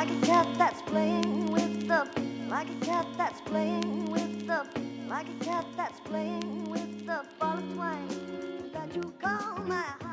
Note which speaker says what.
Speaker 1: like a cat that's playing with the, like a cat that's playing with the, like a cat that's playing with the ball of twine that you call my heart.